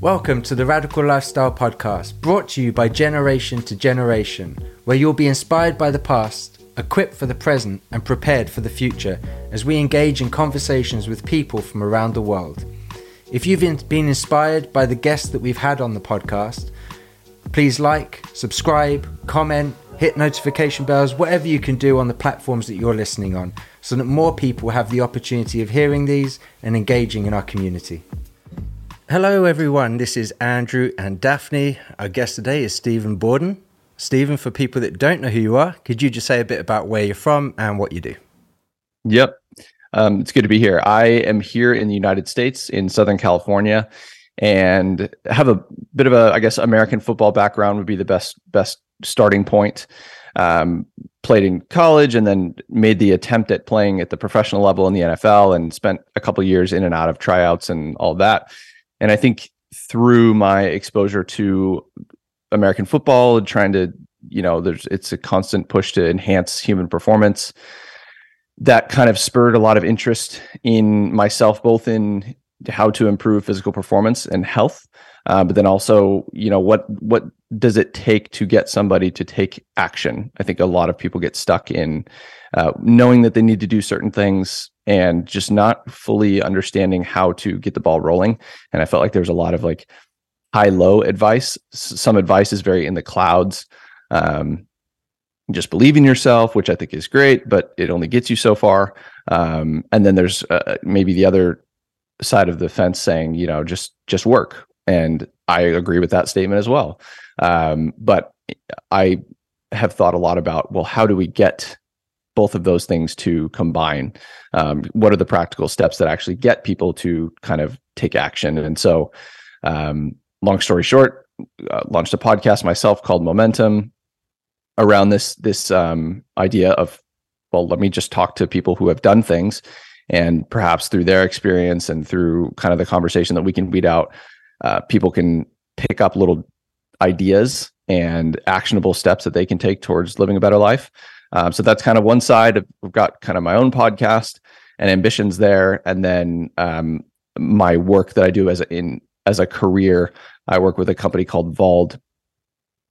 Welcome to the Radical Lifestyle Podcast, brought to you by Generation to Generation, where you'll be inspired by the past, equipped for the present, and prepared for the future as we engage in conversations with people from around the world. If you've been inspired by the guests that we've had on the podcast, please like, subscribe, comment, hit notification bells, whatever you can do on the platforms that you're listening on, so that more people have the opportunity of hearing these and engaging in our community. Hello, everyone. This is Andrew and Daphne. Our guest today is Steven Borden. Steven, for people that don't know who you are, could you just say a bit about where you're from and what you do? Yep. Um, it's good to be here. I am here in the United States in Southern California and have a bit of a, I guess, American football background would be the best, best starting point. Um, played in college and then made the attempt at playing at the professional level in the NFL and spent a couple years in and out of tryouts and all that and I think through my exposure to American football, and trying to, you know, there's it's a constant push to enhance human performance. That kind of spurred a lot of interest in myself, both in how to improve physical performance and health, uh, but then also, you know, what what does it take to get somebody to take action? I think a lot of people get stuck in uh, knowing that they need to do certain things and just not fully understanding how to get the ball rolling. And I felt like there was a lot of like high low advice. Some advice is very in the clouds. Um, just believe in yourself, which I think is great, but it only gets you so far. Um, and then there's uh, maybe the other side of the fence saying, you know, just just work. And I agree with that statement as well. Um, but I have thought a lot about well, how do we get both of those things to combine? Um, what are the practical steps that actually get people to kind of take action? And so, um, long story short, uh, launched a podcast myself called Momentum around this this um, idea of well, let me just talk to people who have done things, and perhaps through their experience and through kind of the conversation that we can weed out, uh, people can pick up little ideas and actionable steps that they can take towards living a better life. Um, so that's kind of one side. I've got kind of my own podcast and ambitions there, and then um, my work that I do as a, in as a career. I work with a company called Vald,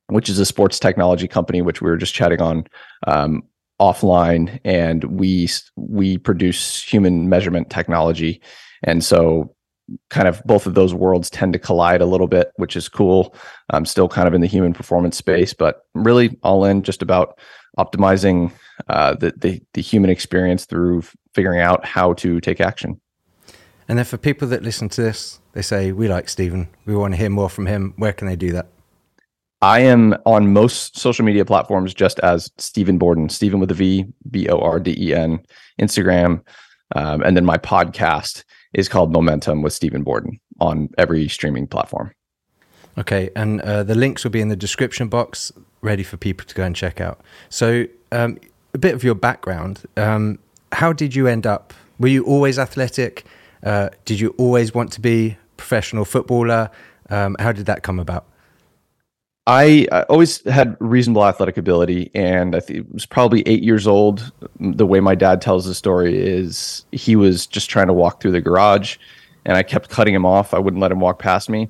which is a sports technology company, which we were just chatting on um, offline, and we we produce human measurement technology, and so kind of both of those worlds tend to collide a little bit, which is cool. I'm still kind of in the human performance space, but really all in just about optimizing uh, the, the, the human experience through figuring out how to take action. And then for people that listen to this, they say we like Steven, we want to hear more from him. Where can they do that? I am on most social media platforms just as Steven Borden, Steven with a V, B O R D E N, Instagram, um, and then my podcast is called Momentum with Steven Borden on every streaming platform. Okay, and uh, the links will be in the description box, ready for people to go and check out. So, um, a bit of your background. Um, how did you end up? Were you always athletic? Uh, did you always want to be professional footballer? Um, how did that come about? I, I, always had reasonable athletic ability, and I think it was probably eight years old. The way my dad tells the story is he was just trying to walk through the garage, and I kept cutting him off. I wouldn't let him walk past me.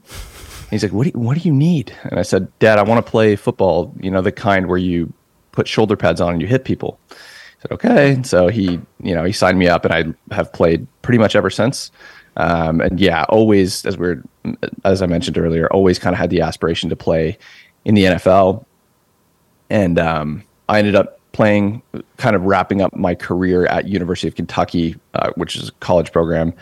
He's like, "What do you, what do you need?" And I said, "Dad, I want to play football. You know, the kind where you put shoulder pads on and you hit people." I said, "Okay." And so he, you know, he signed me up, and I have played pretty much ever since. Um, and yeah, always as we're as I mentioned earlier, always kind of had the aspiration to play in the NFL, and um, I ended up playing, kind of wrapping up my career at University of Kentucky, uh, which is a college program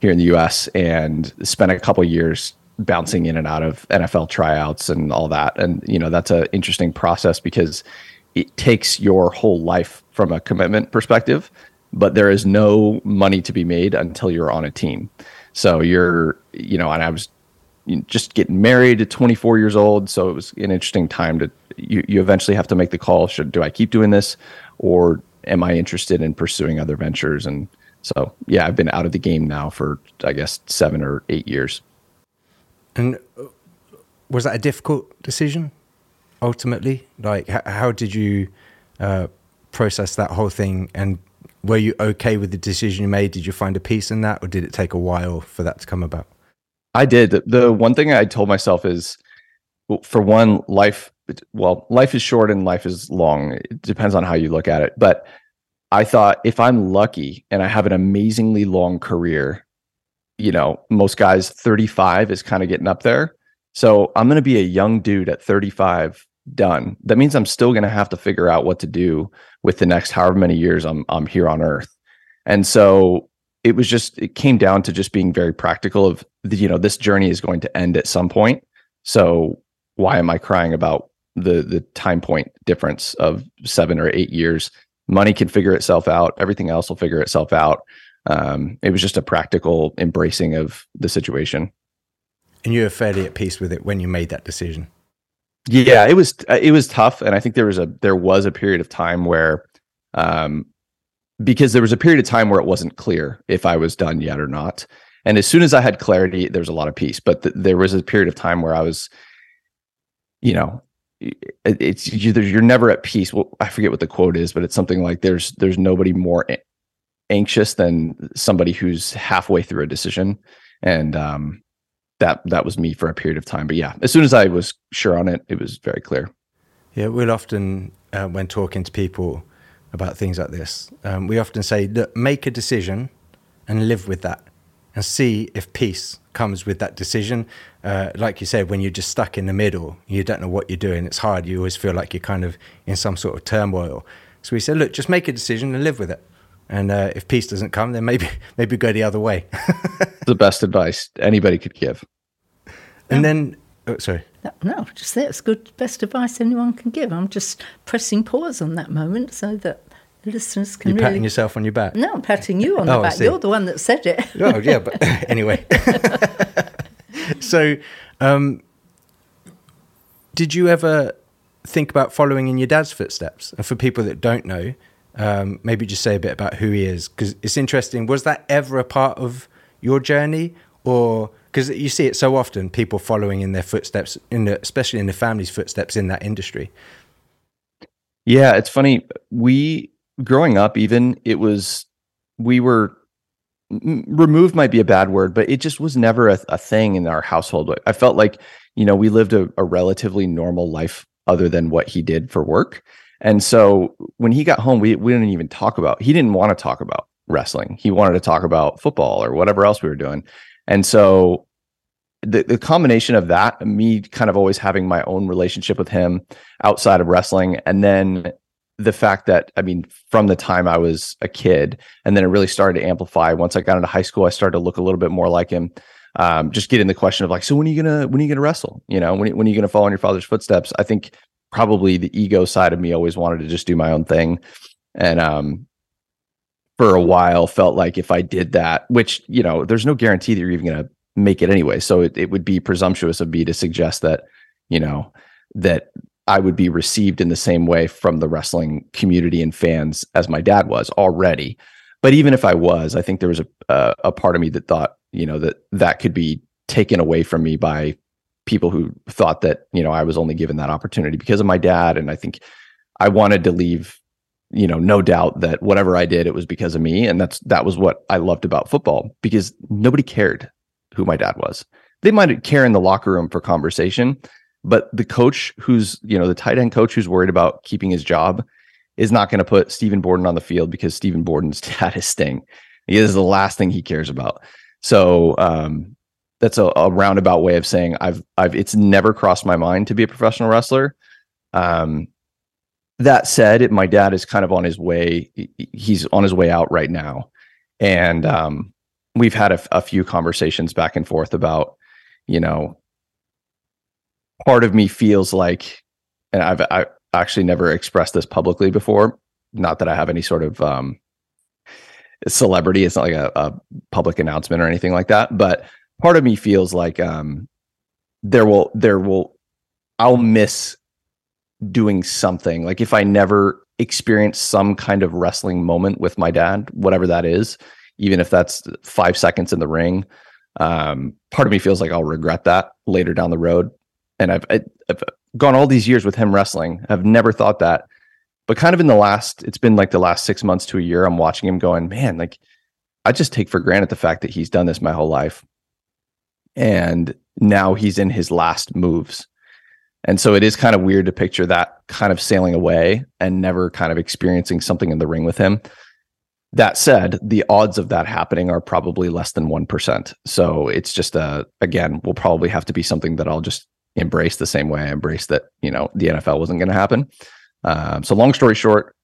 here in the U.S., and spent a couple years bouncing in and out of NFL tryouts and all that. And, you know, that's an interesting process because it takes your whole life from a commitment perspective, but there is no money to be made until you're on a team. So you're, you know, and I was just getting married at 24 years old. So it was an interesting time to, you, you eventually have to make the call. Should, do I keep doing this or am I interested in pursuing other ventures? And so, yeah, I've been out of the game now for, I guess, seven or eight years. And uh, was that a difficult decision ultimately? Like, h- how did you uh, process that whole thing? And were you okay with the decision you made? Did you find a peace in that, or did it take a while for that to come about? I did. The, one thing I told myself is, for one, life. Well, life is short and life is long. It depends on how you look at it. But I thought if I'm lucky and I have an amazingly long career, you know, most guys 35 is kind of getting up there. So I'm going to be a young dude at 35 done. That means I'm still going to have to figure out what to do with the next however many years I'm I'm here on earth. And so it was just it came down to just being very practical of the, you know this journey is going to end at some point. So why am I crying about the the time point difference of 7 or 8 years? Money can figure itself out, everything else will figure itself out. Um, it was just a practical embracing of the situation. And you were fairly at peace with it when you made that decision. Yeah, it was it was tough, and I think there was a there was a period of time where, um, because there was a period of time where it wasn't clear if I was done yet or not. And as soon as I had clarity, there was a lot of peace. But th- there was a period of time where I was, you know, it, it's you're, never at peace. Well, I forget what the quote is, but it's something like there's there's nobody more a- anxious than somebody who's halfway through a decision. And um, that that was me for a period of time. But yeah, as soon as I was sure on it, it was very clear. Yeah, we'll often uh, when talking to people about things like this, um, we often say, look, make a decision and live with that, and see if peace comes with that decision. Uh, like you said, when you're just stuck in the middle, you don't know what you're doing. It's hard. You always feel like you're kind of in some sort of turmoil. So we said, look, just make a decision and live with it. And uh, if peace doesn't come, then maybe maybe go the other way. the best advice anybody could give. And then, oh, sorry. No, just that. It's good, best advice anyone can give. I'm just pressing pause on that moment so that listeners can You're really. patting yourself on your back. No, I'm patting you on Oh, the back. You're the one that said it. oh yeah, but anyway. so, um, did you ever think about following in your dad's footsteps? And for people that don't know, um, maybe just say a bit about who he is, because it's interesting. Was that ever a part of your journey, or because you see it so often, people following in their footsteps, in the, especially in the family's footsteps in that industry? Yeah, it's funny. We growing up, even it was we were removed might be a bad word, but it just was never a, a thing in our household. I felt like you know we lived a, a relatively normal life other than what he did for work, and so when he got home, we we didn't even talk about. He didn't want to talk about wrestling. He wanted to talk about football or whatever else we were doing, and so the, the combination of that, me kind of always having my own relationship with him outside of wrestling, and then the fact that I mean, from the time I was a kid, and then it really started to amplify. Once I got into high school, I started to look a little bit more like him. Um, just getting the question of like, so when are you gonna when are you gonna wrestle? You know, when when are you gonna follow in your father's footsteps? I think probably the ego side of me always wanted to just do my own thing, and um, for a while felt like if I did that, which you know, there's no guarantee that you're even gonna make it anyway. So it, it would be presumptuous of me to suggest that, you know, that I would be received in the same way from the wrestling community and fans as my dad was already. But even if I was, I think there was a a, a part of me that thought, you know, that that could be taken away from me by people who thought that, you know, I was only given that opportunity because of my dad. And I think I wanted to leave, you know, no doubt that whatever I did, it was because of me. And that's that was what I loved about football because nobody cared who my dad was. They might care in the locker room for conversation, but the coach who's, you know, the tight end coach who's worried about keeping his job is not going to put Steven Borden on the field because Steven Borden's dad is Sting. He is the last thing he cares about. So um, that's a, a, roundabout way of saying I've I've it's never crossed my mind to be a professional wrestler. Um, that said, my dad is kind of on his way. He's on his way out right now, and um, we've had a, a few conversations back and forth about, you know, part of me feels like, and I've I actually never expressed this publicly before. Not that I have any sort of um, celebrity. It's not like a, a, public announcement or anything like that. But part of me feels like um, there will there will I'll miss doing something. Like if I never experience some kind of wrestling moment with my dad, whatever that is, even if that's five seconds in the ring. Um, part of me feels like I'll regret that later down the road. And I've, I've gone all these years with him wrestling. I've never thought that, but kind of in the last, it's been like the last six months to a year. I'm watching him going, man, like I just take for granted the fact that he's done this my whole life. and now he's in his last moves. And so it is kind of weird to picture that kind of sailing away and never kind of experiencing something in the ring with him. That said, the odds of that happening are probably less than 1%. So it's just a, again, will probably have to be something that I'll just embrace the same way I embraced that, you know, the NFL wasn't going to happen. Um, so long story short,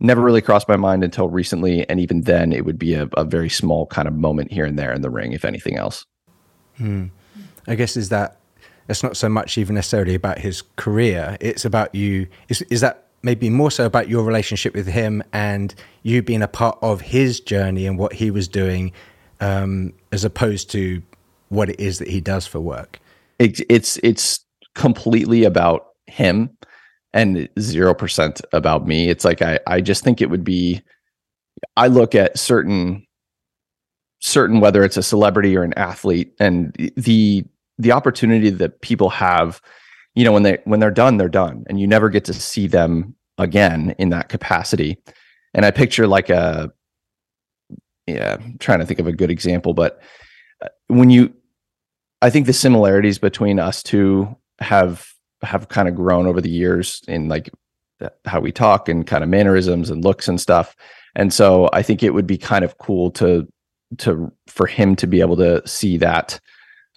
never really crossed my mind until recently. And even then it would be a, a very small kind of moment here and there in the ring, if anything else. Hmm. I guess is that it's not so much even necessarily about his career. It's about you. Is, is that maybe more so about your relationship with him and you being a part of his journey and what he was doing, um, as opposed to what it is that he does for work? It, it's it's completely about him and zero percent about me. It's like I I just think it would be. I look at certain certain whether it's a celebrity or an athlete and the the opportunity that people have you know when they when they're done they're done and you never get to see them again in that capacity. And i picture like a yeah I'm trying to think of a good example but uh, when you i think the similarities between us two have have kind of grown over the years in like how we talk and kind of mannerisms and looks and stuff. And so i think it would be kind of cool to to for him to be able to see that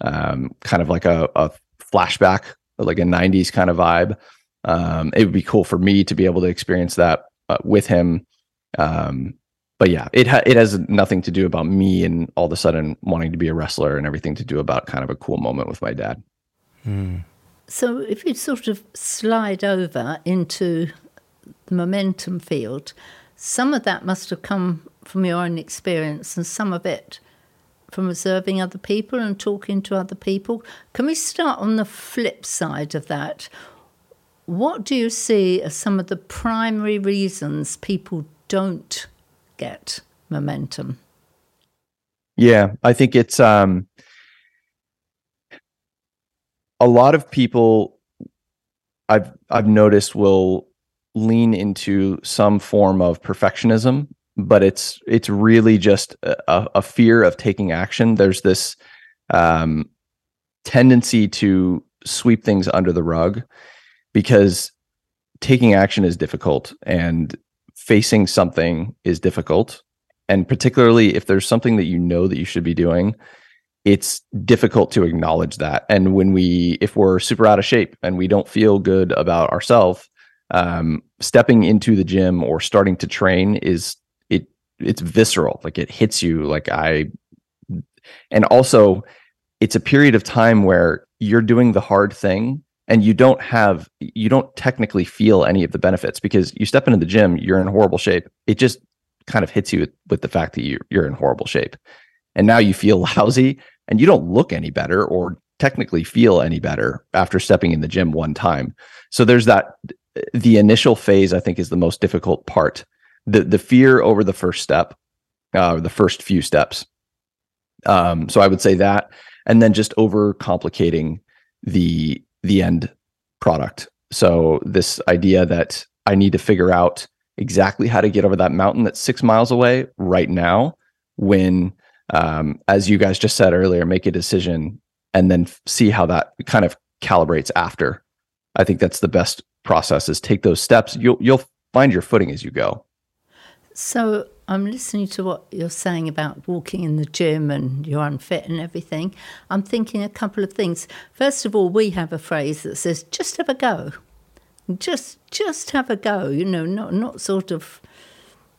um, kind of like a, a, flashback, like a '90s kind of vibe. Um, it would be cool for me to be able to experience that uh, with him. Um, but yeah, it ha- it has nothing to do about me and all of a sudden wanting to be a wrestler and everything to do about kind of a cool moment with my dad. Hmm. So if you sort of slide over into the momentum field, some of that must have come from your own experience and some of it from observing other people and talking to other people. Can we start on the flip side of that? What do you see as some of the primary reasons people don't get momentum? Yeah, I think it's um, a lot of people I've I've noticed will lean into some form of perfectionism but it's it's really just a, a fear of taking action. There's this um, tendency to sweep things under the rug because taking action is difficult and facing something is difficult and particularly if there's something that you know that you should be doing it's difficult to acknowledge that and when we if we're super out of shape and we don't feel good about ourselves um, stepping into the gym or starting to train is it's visceral like it hits you like i and also it's a period of time where you're doing the hard thing and you don't have you don't technically feel any of the benefits because you step into the gym you're in horrible shape. It just kind of hits you with the fact that you, you're in horrible shape. And now you feel lousy and you don't look any better or technically feel any better after stepping in the gym one time. So there's that the initial phase i think is the most difficult part the the fear over the first step, uh, the first few steps. Um, so I would say that, and then just over complicating the the end product. So this idea that I need to figure out exactly how to get over that mountain that's six miles away right now, when um, as you guys just said earlier, make a decision and then see how that kind of calibrates after. I think that's the best process is take those steps. You'll you'll find your footing as you go. So I'm listening to what you're saying about walking in the gym and you're unfit and everything. I'm thinking a couple of things. First of all, we have a phrase that says, just have a go. Just just have a go, you know, not not sort of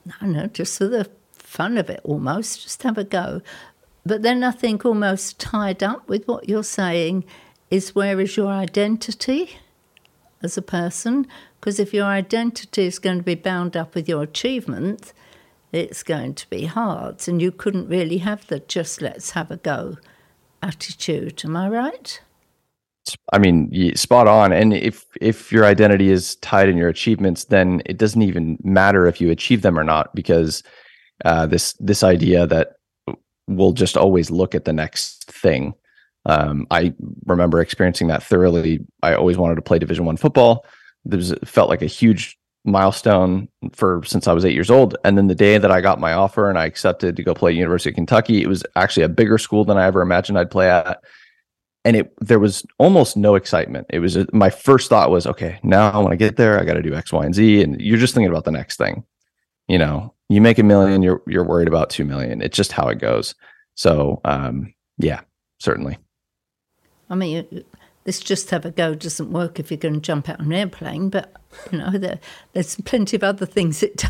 I don't know, just for the fun of it almost, just have a go. But then I think almost tied up with what you're saying is where is your identity as a person? Because if your identity is going to be bound up with your achievement, it's going to be hard. And you couldn't really have the just let's have a go attitude. Am I right? I mean, spot on. And if if your identity is tied in your achievements, then it doesn't even matter if you achieve them or not, because uh, this this idea that we'll just always look at the next thing. Um, I remember experiencing that thoroughly. I always wanted to play Division One football was felt like a huge milestone for since I was eight years old. And then the day that I got my offer and I accepted to go play at University of Kentucky, it was actually a bigger school than I ever imagined I'd play at. and it there was almost no excitement. It was my first thought was, okay, now I get there, I got to do X, Y, and Z, and you're just thinking about the next thing. You know, you make a million, you're you're worried about two million. It's just how it goes. So, um, yeah, certainly. I mean, this just have a go doesn't work if you're going to jump out of an airplane, but you know, there, there's plenty of other things it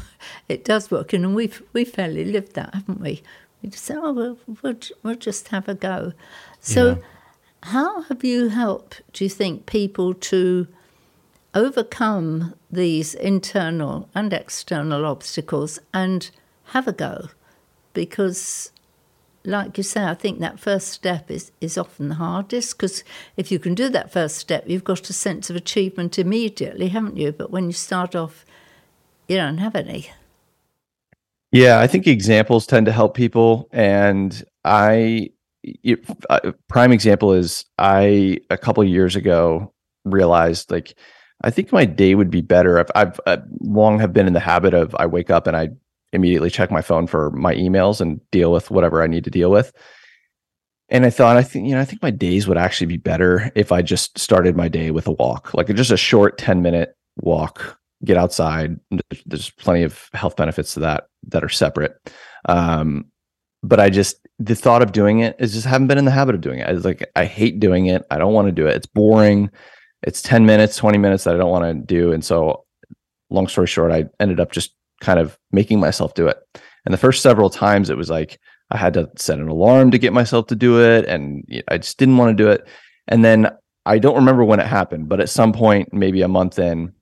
it does work in, and we've we fairly lived that, haven't we? We just say, oh, we'll, we'll, we'll just have a go. So. Yeah how have you helped, do you think, people to overcome these internal and external obstacles and have a go? Because, like you say, I think that first step is, is often the hardest because if you can do that first step, you've got a sense of achievement immediately, haven't you? But when you start off, you don't have any. Yeah, I think examples tend to help people. And I uh, prime example is I a couple years ago realized like I think my day would be better if I've, I've long have been in the habit of I wake up and I immediately check my phone for my emails and deal with whatever I need to deal with. And I thought I think you know I think my days would actually be better if I just started my day with a walk, like just a short 10 minute walk, get outside. There's plenty of health benefits to that that are separate. Um, but I just the thought of doing it is just haven't been in the habit of doing it. I was like, I hate doing it. I don't want to do it. It's boring. It's 10 minutes, 20 minutes that I don't want to do. And so long story short, I ended up just kind of making myself do it. And the first several times it was like I had to set an alarm to get myself to do it. And I just didn't want to do it. And then I don't remember when it happened, but at some point, maybe a month in,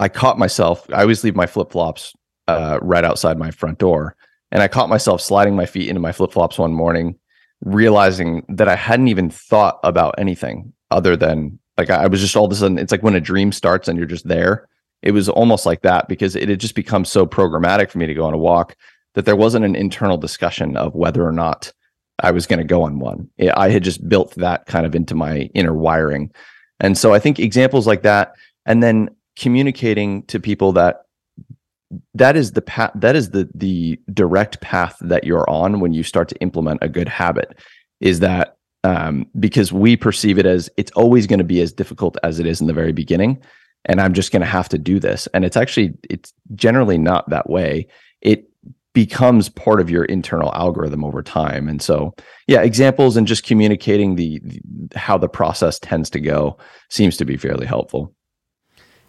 I caught myself. I always leave my flip flops uh, right outside my front door. And I caught myself sliding my feet into my flip flops one morning, realizing that I hadn't even thought about anything other than like I was just all of a sudden, it's like when a dream starts and you're just there. It was almost like that because it had just become so programmatic for me to go on a walk that there wasn't an internal discussion of whether or not I was going to go on one. I had just built that kind of into my inner wiring. And so I think examples like that, and then communicating to people that that is the path that is the the direct path that you're on when you start to implement a good habit is that um, because we perceive it as it's always going to be as difficult as it is in the very beginning and i'm just going to have to do this. And it's actually it's generally not that way. It becomes part of your internal algorithm over time. And so yeah examples and just communicating the, the how the process tends to go seems to be fairly helpful.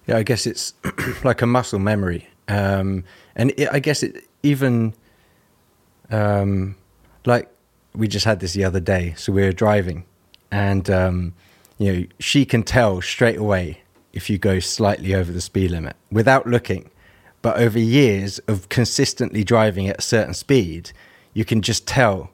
Yeah i guess it's like a muscle memory. Um, and it, I guess it even um, like we just had this the other day. So we were driving, and um, you know she can tell straight away if you go slightly over the speed limit without looking. But over years of consistently driving at a certain speed, you can just tell.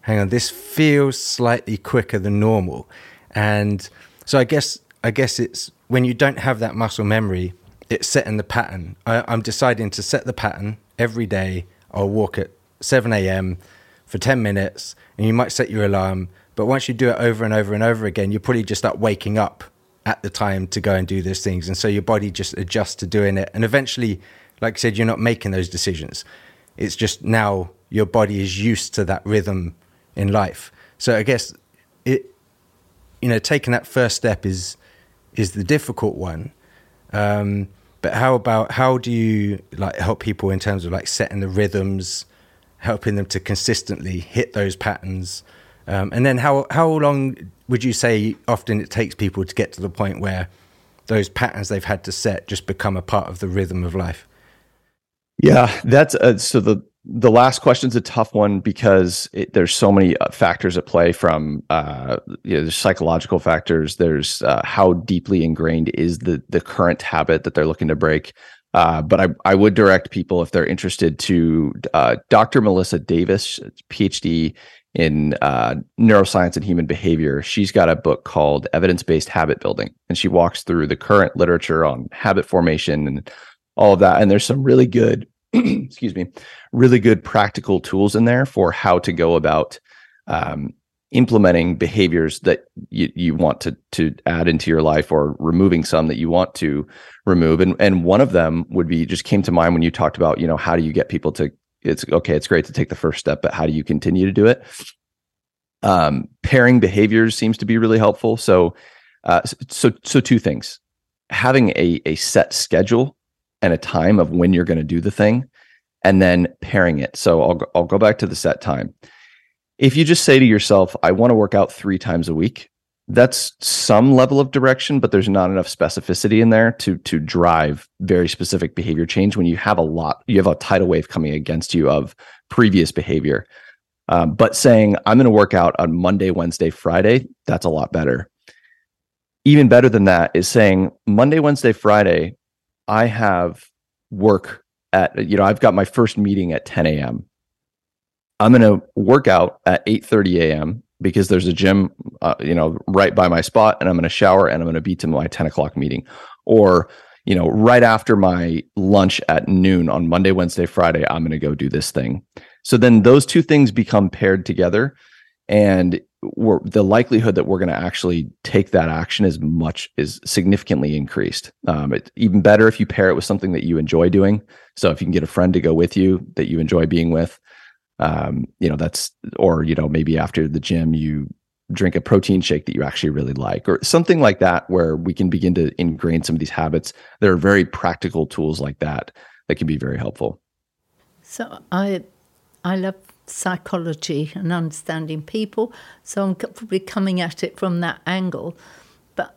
Hang on, this feels slightly quicker than normal, and so I guess I guess it's when you don't have that muscle memory it's setting the pattern. I, I'm deciding to set the pattern every day. I'll walk at 7 a.m. for 10 minutes, and you might set your alarm. But once you do it over and over and over again, you probably just start waking up at the time to go and do those things. And so your body just adjusts to doing it. And eventually, like I said, you're not making those decisions. It's just now your body is used to that rhythm in life. So I guess it, you know, taking that first step is is the difficult one. Um, but how about how do you like help people in terms of like setting the rhythms, helping them to consistently hit those patterns, um, and then how how long would you say often it takes people to get to the point where those patterns they've had to set just become a part of the rhythm of life? Yeah, that's uh, so the the last question is a tough one because it, there's so many uh, factors at play from uh, you know, there's psychological factors there's uh, how deeply ingrained is the the current habit that they're looking to break uh, but I, I would direct people if they're interested to uh, Dr. Melissa Davis, PhD in uh, neuroscience and human behavior. She's got a book called Evidence Based Habit Building, and she walks through the current literature on habit formation and all of that. And there's some really good excuse me, really good practical tools in there for how to go about um, implementing behaviors that you, you want to to add into your life or removing some that you want to remove. And and one of them would be just came to mind when you talked about, you know, how do you get people to it's okay, it's great to take the first step, but how do you continue to do it? Um, pairing behaviors seems to be really helpful. So, uh, so so two things: having a a set schedule and a time of when you're going to do the thing, and then pairing it. So I'll I'll go back to the set time. If you just say to yourself, "I want to work out three times a week," that's some level of direction, but there's not enough specificity in there to to drive very specific behavior change when you have a lot, you have a tidal wave coming against you of previous behavior. Um, but saying I'm going to work out on Monday, Wednesday, Friday, that's a lot better. Even better than that is saying Monday, Wednesday, Friday, I have work at you know I've got my first meeting at 10 a.m. I'm going to work out at 8:30 a.m because there's a gym, uh, you know, right by my spot, and I'm going to shower and I'm going to be to my 10 o'clock meeting, or you know, right after my lunch at noon on Monday, Wednesday, Friday, I'm going to go do this thing. So then those two things become paired together, and we're, the likelihood that we're going to actually take that action is much is significantly increased. Um, it's even better if you pair it with something that you enjoy doing. So if you can get a friend to go with you that you enjoy being with, um, you know that's or you know maybe after the gym you drink a protein shake that you actually really like or something like that where we can begin to ingrain some of these habits there are very practical tools like that that can be very helpful. So i i love psychology and understanding people so i'm probably coming at it from that angle. But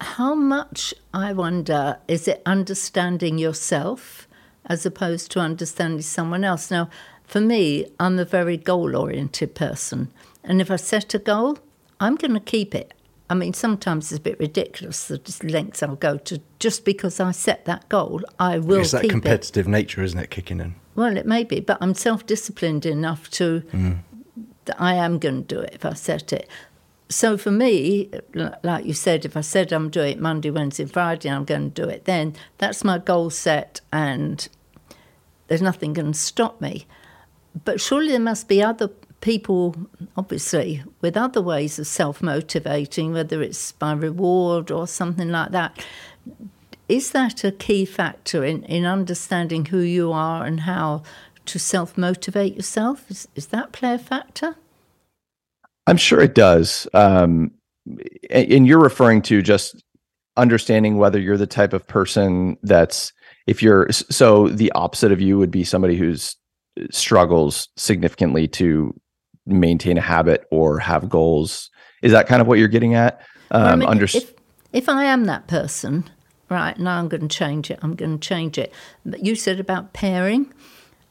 how much i wonder is it understanding yourself as opposed to understanding someone else? Now for me, I'm a very goal oriented person. And if I set a goal, I'm going to keep it. I mean, sometimes it's a bit ridiculous the lengths I'll go to just because I set that goal. I will. It's that competitive it. nature, isn't it, kicking in? Well, it may be, but I'm self-disciplined enough to mm. that I am going to do it if I set it. So for me, like you said, if I said I'm doing it Monday, Wednesday, Friday, I'm going to do it. Then that's my goal set, and there's nothing going to stop me. But surely there must be other people, obviously, with other ways of self motivating, whether it's by reward or something like that. Is that a key factor in, in understanding who you are and how to self motivate yourself? Is, is that play a factor? I'm sure it does. Um, and you're referring to just understanding whether you're the type of person that's if you're so the opposite of you would be somebody who's struggles significantly to maintain a habit or have goals. Is that kind of what you're getting at? Um, well, I mean, under- if, if I am that person, right, now I'm going to change it, I'm going to change it. But you said about pairing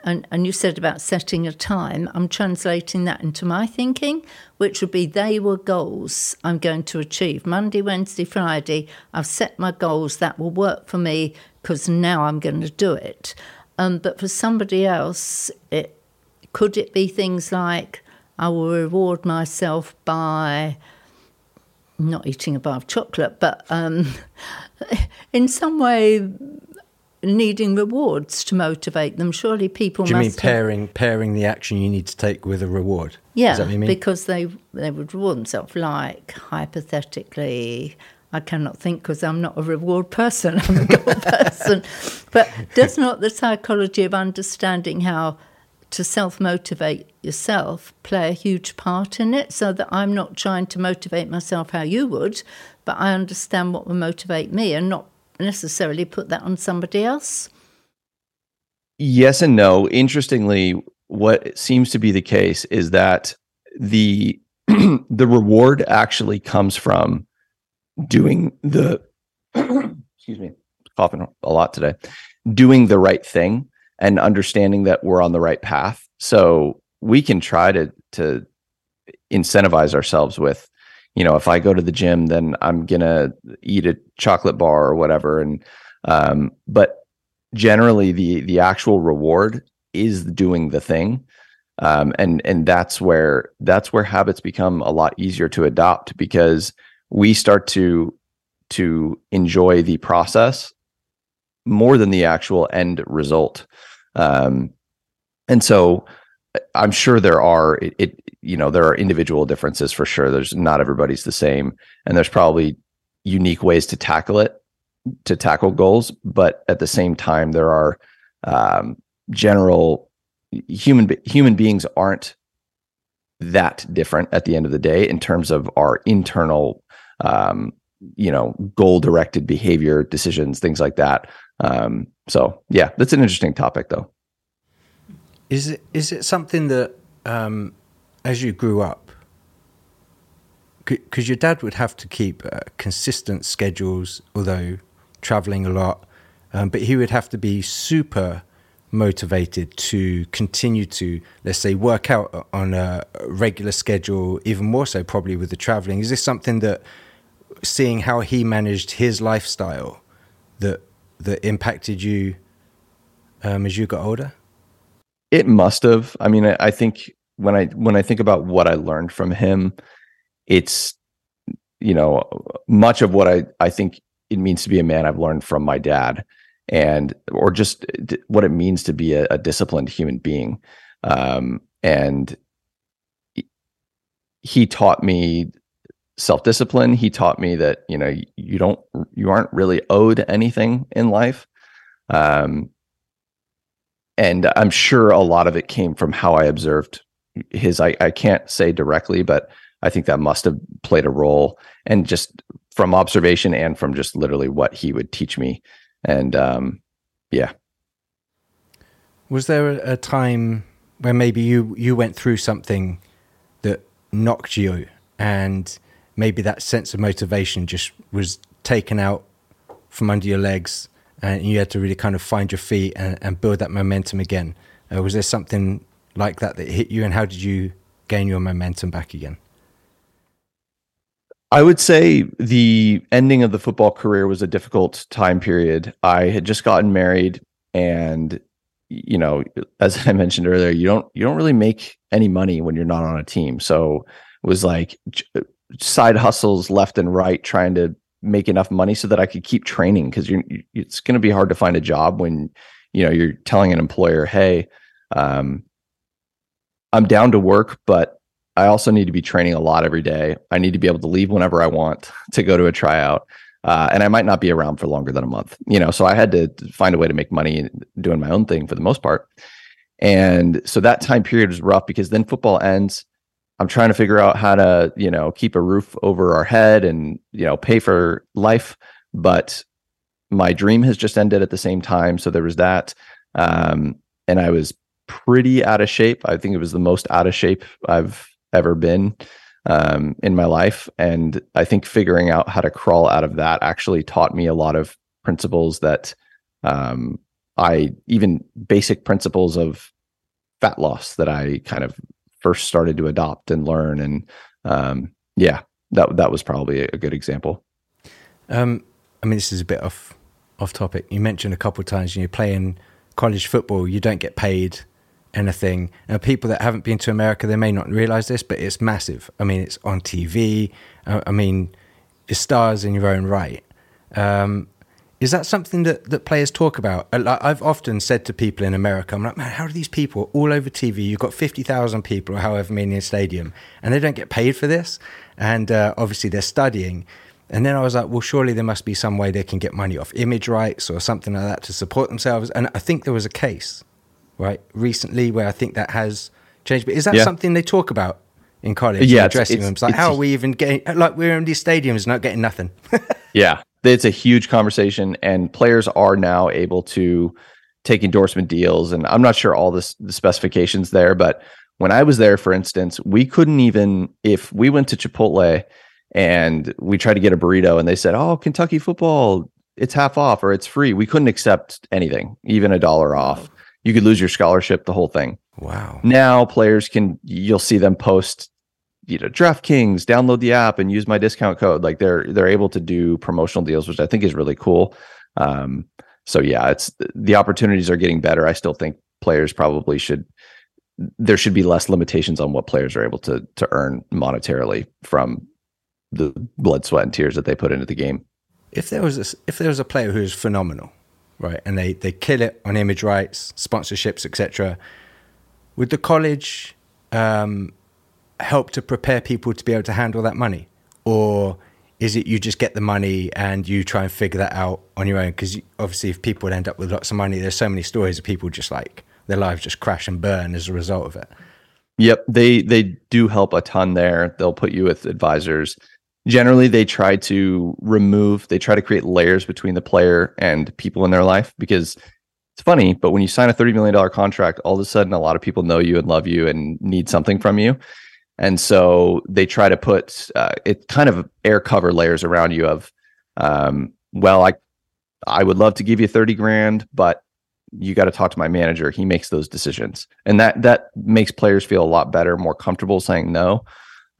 and, and you said about setting a time. I'm translating that into my thinking, which would be they were goals I'm going to achieve. Monday, Wednesday, Friday, I've set my goals that will work for me because now I'm going to do it. Um, but for somebody else, it could it be things like I will reward myself by not eating a bar of chocolate, but um, in some way needing rewards to motivate them. Surely people. Do you mean pairing have... pairing the action you need to take with a reward? Yeah, because they they would reward themselves. Like hypothetically, I cannot think because I'm not a reward person, I'm a goal person. But does not the psychology of understanding how to self motivate yourself play a huge part in it so that I'm not trying to motivate myself how you would, but I understand what will motivate me and not necessarily put that on somebody else? Yes and no. Interestingly, what seems to be the case is that the the reward actually comes from doing the excuse me coughing a lot today doing the right thing and understanding that we're on the right path. So we can try to to incentivize ourselves with you know if i go to the gym then i'm gonna eat a chocolate bar or whatever. And um but generally the the actual reward is doing the thing. Um and and that's where that's where habits become a lot easier to adopt because we start to to enjoy the process more than the actual end result. Um, and so i'm sure there are it, it, you know there are individual differences for sure. There's not everybody's the same and there's probably unique ways to tackle it to tackle goals but at the same time there are um, general human human beings aren't that different at the end of the day in terms of our internal um, you know goal directed behavior decisions things like that um, so yeah that's an interesting topic though is it is it something that um, as you grew up because your dad would have to keep uh, consistent schedules although traveling a lot um, but he would have to be super motivated to continue to, let's say, work out on a regular schedule, even more so probably with the traveling? Is this something that, seeing how he managed his lifestyle, that that impacted you um, as you got older? It must have. I mean, I, I think when I when I think about what I learned from him, it's you know much of what I I think it means to be a man I've learned from my dad and or just what it means to be a, a disciplined human being um, and he taught me self-discipline. He taught me that you know you don't you aren't really owed anything in life. Um, and i'm sure a lot of it came from how i observed his I, I can't say directly but i think that must have played a role. And just from observation and from just literally what he would teach me. And um, yeah. Was there a, time where maybe you you went through something that knocked you, and maybe that sense of motivation just was taken out from under your legs, and you had to really kind of find your feet and, and build that momentum again? Uh, was there something like that that hit you, and how did you gain your momentum back again? I would say the ending of the football career was a difficult time period. I had just gotten married and you know, as I mentioned earlier, you don't you don't really make any money when you're not on a team. So it was like side hustles left and right trying to make enough money so that I could keep training because you're it's going to be hard to find a job when you know you're telling an employer, "Hey, um, I'm down to work, but I also need to be training a lot every day. I need to be able to leave whenever I want to go to a tryout. Uh, and I might not be around for longer than a month, you know. So I had to find a way to make money doing my own thing for the most part. And so that time period was rough because then football ends. I'm trying to figure out how to, you know, keep a roof over our head and, you know, pay for life. But my dream has just ended at the same time. So there was that. Um, and I was pretty out of shape. I think it was the most out of shape I've ever been um, in my life. And I think figuring out how to crawl out of that actually taught me a lot of principles that um, I, even basic principles of fat loss that I kind of first started to adopt and learn. And um, yeah, that that was probably a good example. Um, I mean, this is a bit off off topic. You mentioned a couple of times you know playing college football, you don't get paid anything. And people that haven't been to America, they may not realize this, but it's massive. I mean, it's on TV. I mean, it's stars in your own right. Um, is that something that, that players talk about? Uh, I've often said to people in America, I'm like, man, how do these people all over TV? You've got 50,000 people or however many in a stadium, and they don't get paid for this. And uh, obviously, they're studying. And then I was like, well, surely there must be some way they can get money off image rights or something like that to support themselves. And I think there was a case right recently where I think that has changed. But is that yeah. something they talk about in college? Yeah, in dressing rooms. Like, how are we even getting? Like, we're in these stadiums, not getting nothing. yeah, it's a huge conversation, and players are now able to take endorsement deals. And I'm not sure all this, the specifications there, but when I was there, for instance, we couldn't even if we went to Chipotle and we tried to get a burrito, and they said, "Oh, Kentucky football." It's half off or it's free. We couldn't accept anything, even a dollar off you could lose your scholarship, the whole thing. Wow. Now players can you'll see them post you know DraftKings, download the app and use my discount code. Like they're they're able to do promotional deals, which I think is really cool. Um, so yeah, it's the opportunities are getting better. I still think players probably should there should be less limitations on what players are able to to earn monetarily from the blood, sweat, and tears that they put into the game. If there was a, if there was a player who's phenomenal, right? And they, they kill it on image rights, sponsorships, etc. Would the college um, help to prepare people to be able to handle that money, or is it you just get the money and you try and figure that out on your own? Because obviously, if people end up with lots of money, there's so many stories of people just like their lives just crash and burn as a result of it. Yep, they they do help a ton there. They'll put you with advisors. Generally, they try to remove, they try to create layers between the player and people in their life because it's funny, but when you sign a $30 million contract, all of a sudden a lot of people know you and love you and need something from you. And so they try to put uh, it kind of air cover layers around you of, um, well, I, I would love to give you 30 grand, but you got to talk to my manager. He makes those decisions. And that, that makes players feel a lot better, more comfortable saying no.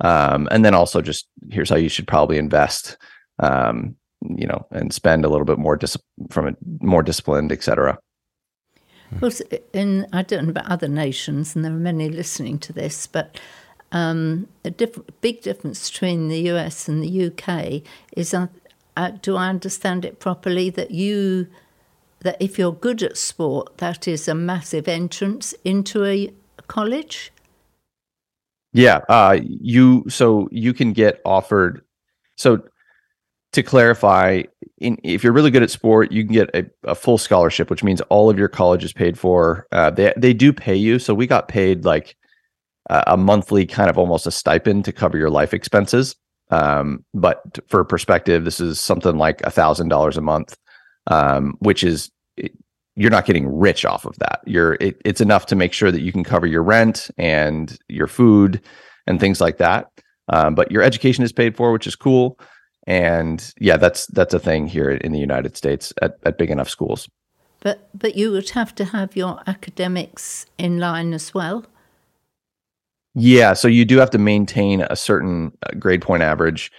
Um, and then also just here's how you should probably invest, um, you know, and spend a little bit more dis- from a more disciplined, etc. Well, in I don't know about other nations, and there are many listening to this, but um, a diff- big difference between the US and the UK is, uh, uh, do I understand it properly that you that if you're good at sport, that is a massive entrance into a college? Yeah, uh, you so you can get offered. So to clarify, in, if you're really good at sport, you can get a, a, full scholarship, which means all of your college is paid for. Uh, they they do pay you, so we got paid like a, monthly kind of almost a stipend to cover your life expenses. Um, but for perspective, this is something like a thousand dollars a month, um, which is you're not getting rich off of that. You're it, it's enough to make sure that you can cover your rent and your food and things like that. Um, but your education is paid for, which is cool. And yeah, that's that's a thing here in the United States at, at big enough schools. But but you would have to have your academics in line as well. Yeah, so you do have to maintain a certain uh, grade point average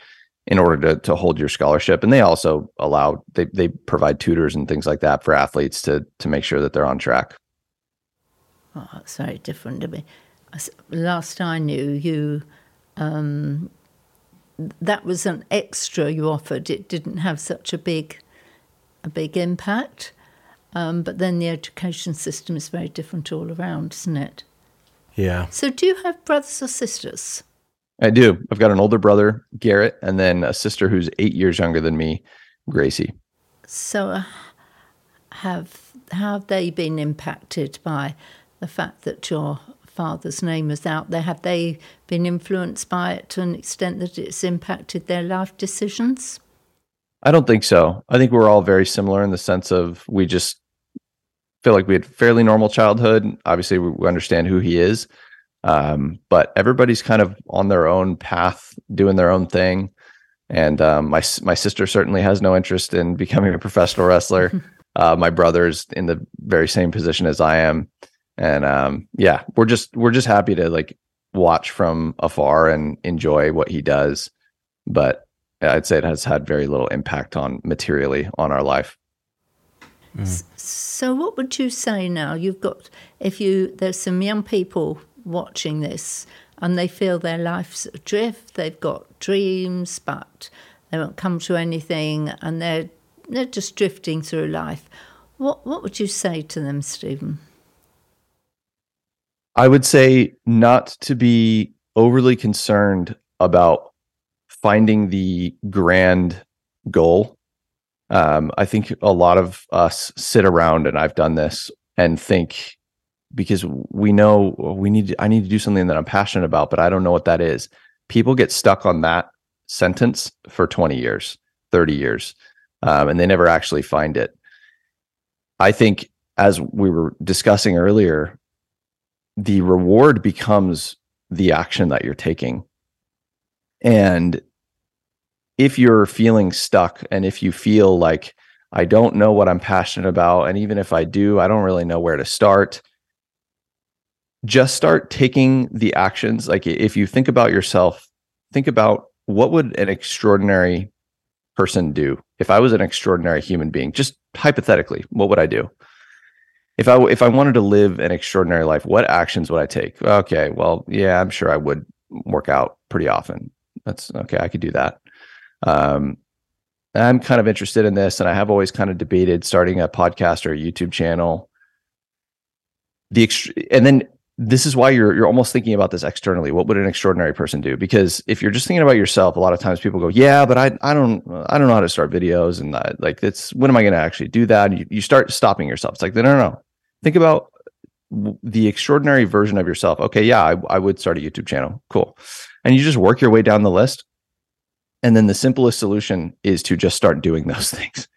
in order to to hold your scholarship and they also allow they they provide tutors and things like that for athletes to to make sure that they're on track. Oh it's very different to me. Last i knew you um, that was an extra you offered. It didn't have such a big a big impact um, but then the education system is very different all around isn't it yeah so do you have brothers or sisters I do. I've got an older brother, Garrett, and then a sister who's eight years younger than me, Gracie. So, uh, have have they been impacted by the fact that your father's name is out there? Have they been influenced by it to an extent that it's impacted their life decisions? I don't think so. I think we're all very similar in the sense of we just feel like we had fairly normal childhood. Obviously, we understand who he is um, but everybody's kind of on their own path, doing their own thing. And um, my my sister certainly has no interest in becoming a professional wrestler. uh, my brother's in the very same position as I am, and um, yeah, we're just we're just happy to like watch from afar and enjoy what he does. But I'd say it has had very little impact on materially on our life. So, what would you say now? You've got if you there's some young people watching this and they feel their life's adrift. They've got dreams, but they won't come to anything, and they're they're just drifting through life. What what would you say to them, Steven? I would say not to be overly concerned about finding the grand goal. Um, I think a lot of us sit around, and I've done this, and think because we know we need to, I need to do something that I'm passionate about, but I don't know what that is. People get stuck on that sentence for 20 years, 30 years, um, and they never actually find it. I think, as we were discussing earlier, the reward becomes the action that you're taking. And if you're feeling stuck and if you feel like, I don't know what I'm passionate about, and even if I do, I don't really know where to start just start taking the actions. Like if you think about yourself think about what would an extraordinary person do? If i was an extraordinary human being just hypothetically what would i do? If i if i wanted to live an extraordinary life what actions would i take? Okay well yeah i'm sure i would work out pretty often. That's okay i could do that um i'm kind of interested in this and i have always kind of debated starting a podcast or a youtube channel the ext- and then this is why you're you're almost thinking about this externally. What would an extraordinary person do? Because if you're just thinking about yourself, a lot of times people go, "Yeah, but I I don't I don't know how to start videos," and I, like it's when am I going to actually do that? And you, you start stopping yourself. It's like no, no, no. Think about the extraordinary version of yourself. Okay, yeah, I, I would start a YouTube channel. Cool. And you just work your way down the list. And then the simplest solution is to just start doing those things.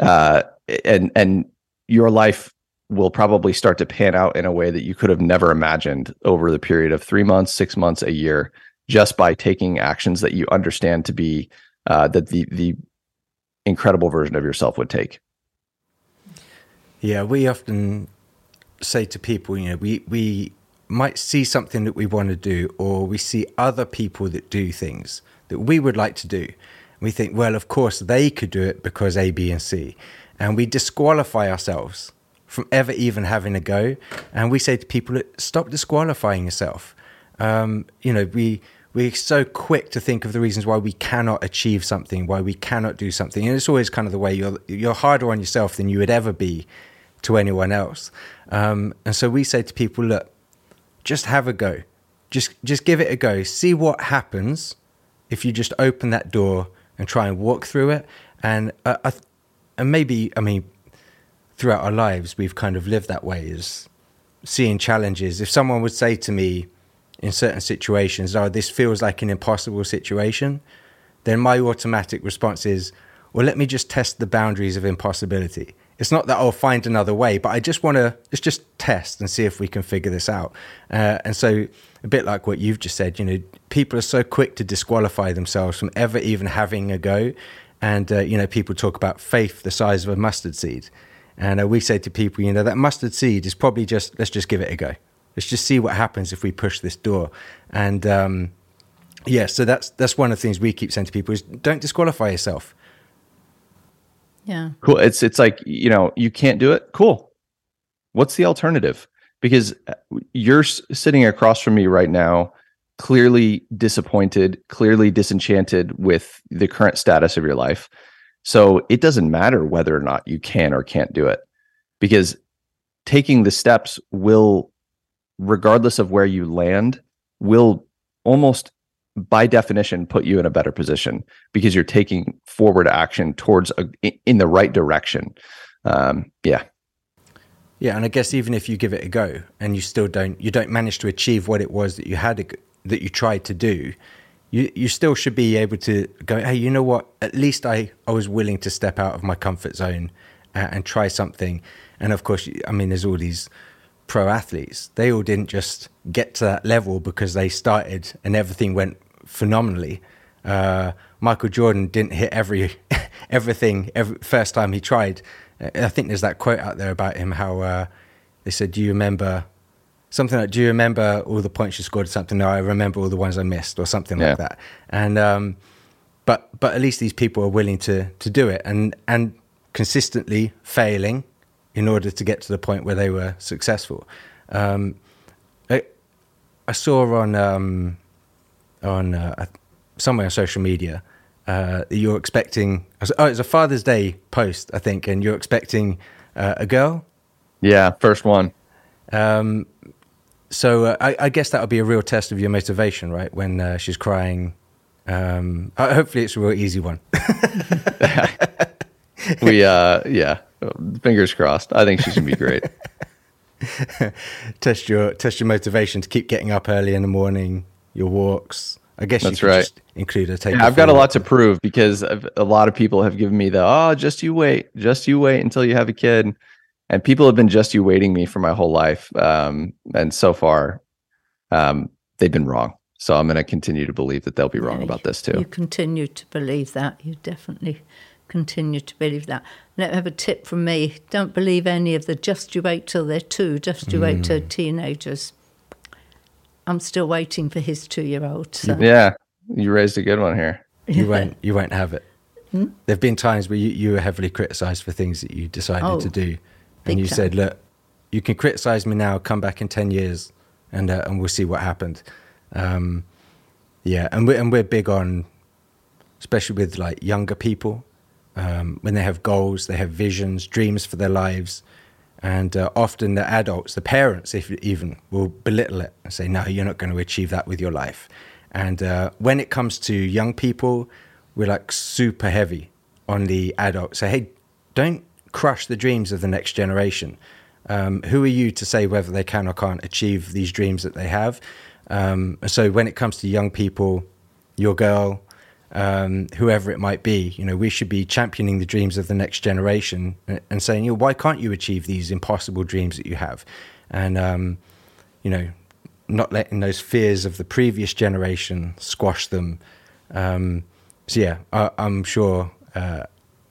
Uh, and and your life will probably start to pan out in a way that you could have never imagined over the period of three months, six months, a year, just by taking actions that you understand to be uh, that the the incredible version of yourself would take. Yeah, we often say to people, you know, we we might see something that we want to do, or we see other people that do things that we would like to do. We think, well, of course they could do it because A, B, and C, and we disqualify ourselves from ever even having a go. And we say to people, stop disqualifying yourself. Um, you know, we we're so quick to think of the reasons why we cannot achieve something, why we cannot do something, and it's always kind of the way you're you're harder on yourself than you would ever be to anyone else. Um, and so we say to people, look, just have a go, just just give it a go, see what happens if you just open that door and try and walk through it, and uh, and maybe I mean, throughout our lives we've kind of lived that way, is seeing challenges. If someone would say to me in certain situations, oh, this feels like an impossible situation, then my automatic response is, well, let me just test the boundaries of impossibility. It's not that I'll find another way, but I just want to let's just test and see if we can figure this out. Uh, and so, a bit like what you've just said, you know, people are so quick to disqualify themselves from ever even having a go. And uh, you know, people talk about faith the size of a mustard seed, and uh, we say to people, you know, that mustard seed is probably just let's just give it a go. Let's just see what happens if we push this door. And um, yeah, so that's that's one of the things we keep saying to people is don't disqualify yourself. Yeah. Cool. It's it's like, you know, you can't do it. Cool. What's the alternative? Because uh, you're sitting across from me right now, clearly disappointed, clearly disenchanted with the current status of your life. So it doesn't matter whether or not you can or can't do it because taking the steps will regardless of where you land, will almost by definition put you in a better position because you're taking forward action towards a, in the right direction. Um, yeah. Yeah, and I guess even if you give it a go and you still don't you don't manage to achieve what it was that you had that you tried to do, you you still should be able to go. Hey, you know what? At least I I was willing to step out of my comfort zone and, and try something. And of course, I mean, there's all these pro athletes. They all didn't just get to that level because they started and everything went phenomenally. Uh, Michael Jordan didn't hit every everything every first time he tried. I think there's that quote out there about him how uh, they said, "Do you remember something like Do you remember all the points you scored?" Or Something no, I remember all the ones I missed, or something yeah. like that. And um, but but at least these people are willing to to do it and and consistently failing in order to get to the point where they were successful. Um, I, I, saw on um, on uh, somewhere on social media uh, you're expecting. Oh, it's a Father's Day post, I think, and you're expecting uh, a girl. Yeah, first one. Um, so uh, I, I, guess that would be a real test of your motivation, right? When uh, she's crying. Um, hopefully, it's a real easy one. we, uh, yeah, Fingers crossed. I think she's gonna be great. test your test your motivation to keep getting up early in the morning. Your walks. I guess that's right. include a take. Yeah, I've got a lot to prove because a lot of people have given me the oh, just you wait, just you wait until you have a kid, and people have been just you waiting me for my whole life. Um, and so far, um, they've been wrong. So I'm going to continue to believe that they'll be wrong yeah, about this too. You continue to believe that. You definitely continue to believe that. Let me have a tip from me. Don't believe any of the just you wait till they're two, just you mm. wait till teenagers. I'm still waiting for his two year old. So. Yeah, you raised a good one here. You won't you won't have it. Hmm? There have been times where you, you were heavily criticised for things that you decided oh, to do, and you time. said, "Look, you can criticise me now. Come back in ten years, and uh, and we'll see what happened." Um, yeah, and we're and we're big on, especially with like younger people um, when they have goals, they have visions, dreams for their lives. And uh, often the adults, the parents, if even, will belittle it and say, no, you're not going to achieve that with your life. And uh, when it comes to young people, we're like super heavy on the adults. Say, hey, don't crush the dreams of the next generation. Um, who are you to say whether they can or can't achieve these dreams that they have? Um, so when it comes to young people, your girl, um, whoever it might be, you know, we should be championing the dreams of the next generation and, and saying, you know, why can't you achieve these impossible dreams that you have? And, um, you know, not letting those fears of the previous generation squash them. Um, so yeah, I, am sure, uh,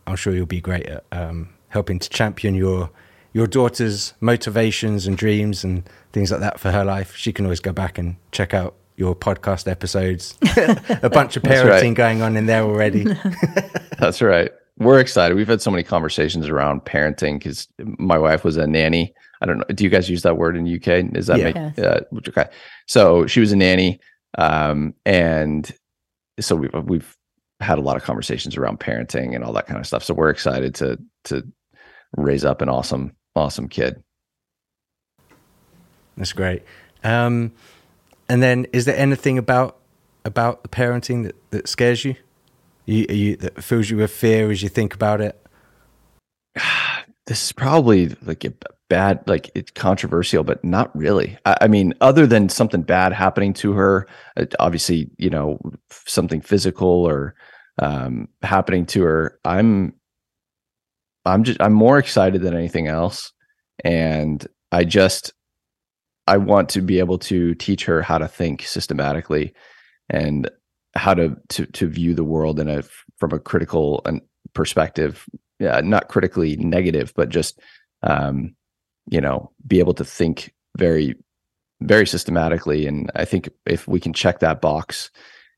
I'm sure you'll be great at um, helping to champion your your daughter's motivations and dreams and things like that for her life. She can always go back and check out your podcast episodes. a bunch of parenting right. going on in there already. That's right. We're excited. We've had so many conversations around parenting because my wife was a nanny. I don't know. Do you guys use that word in UK? Is that yeah. make, uh, okay? So she was a nanny, um, and so we've we've had a lot of conversations around parenting and all that kind of stuff. So we're excited to to raise up an awesome awesome kid. That's great. Um, and then, is there anything about about the parenting that, that scares you? You, you that fills you with fear as you think about it? This is probably like a bad, like it's controversial, but not really. I, I mean, other than something bad happening to her, uh, obviously, you know, something physical or um, happening to her, I'm, I'm just, I'm more excited than anything else, and I just I want to be able to teach her how to think systematically and how to to to view the world in a from a critical and perspective. Yeah, not critically negative, but just um, you know, be able to think very very systematically. And I think if we can check that box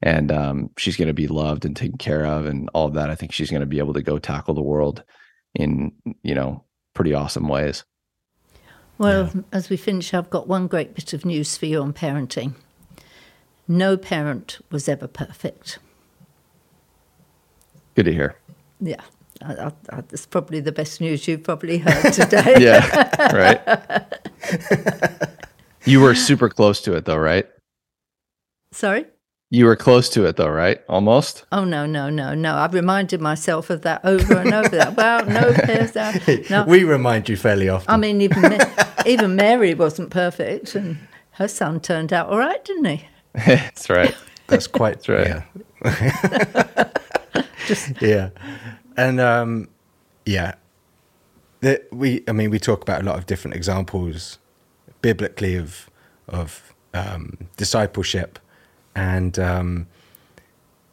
and um, she's going to be loved and taken care of and all of that, I think she's going to be able to go tackle the world in, you know, pretty awesome ways. Well, yeah. as we finish, I've got one great bit of news for you on parenting. No parent was ever perfect. Good to hear. Yeah. I, I, that's probably the best news you've probably heard today. yeah, right. you were super close to it, though, right? Sorry? You were close to it though, right? Almost. Oh no, no, no, no! I've reminded myself of that over and over. That well, no, that. No. We remind you fairly often. I mean, even even Mary wasn't perfect, and her son turned out all right, didn't he? That's right. That's quite That's right. Yeah. Just, yeah, and um, yeah, the, we. I mean, we talk about a lot of different examples biblically of of um, discipleship and um,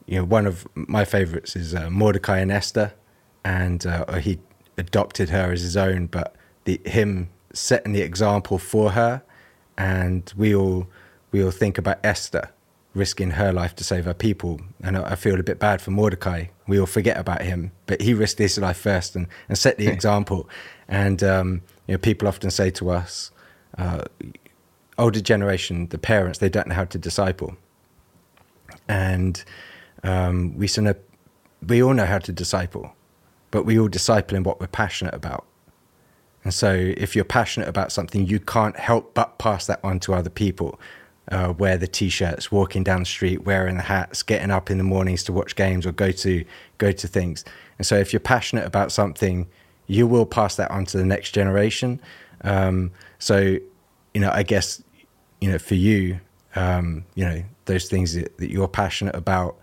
you know one of my favorites is uh, Mordecai and Esther, and uh, he adopted her as his own, but the him setting the example for her, and we all we all think about Esther risking her life to save her people, and I, I feel a bit bad for Mordecai. We all forget about him, but he risked his life first and, and set the example. And um, you know, people often say to us, uh, older generation, the parents, they don't know how to disciple and um, we sort of we all know how to disciple, but we all disciple in what we're passionate about. And so, if you're passionate about something, you can't help but pass that on to other people. Uh, wear the t-shirts, walking down the street, wearing the hats, getting up in the mornings to watch games or go to go to things. And so, if you're passionate about something, you will pass that on to the next generation. Um, so, you know, I guess, you know, for you, um, you know, those things that, that you're passionate about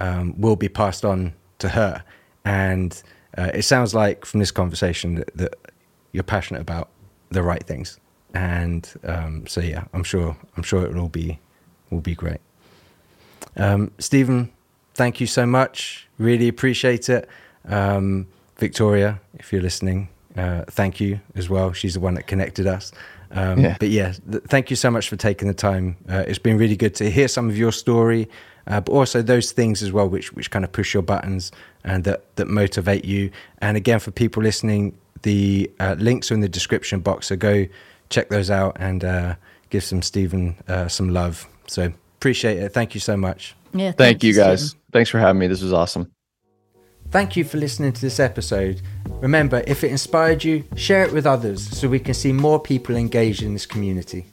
um, will be passed on to her. And uh, it sounds like from this conversation that, that, you're passionate about the right things. And um, so, yeah, I'm sure I'm sure it will be will be great. Um, Steven, thank you so much. Really appreciate it. Um, Victoria, if you're listening, uh, thank you as well. She's the one that connected us. Um, yeah. But yeah, th- thank you so much for taking the time. Uh, it's been really good to hear some of your story, uh, but also those things as well, which which kind of push your buttons and that that motivate you. And again, for people listening, the uh, links are in the description box, so go check those out and uh, give some Steven uh, some love. So appreciate it. Thank you so much. Yeah. Thank you guys. Steven. Thanks for having me. This was awesome. Thank you for listening to this episode. Remember, if it inspired you, share it with others so we can see more people engaged in this community.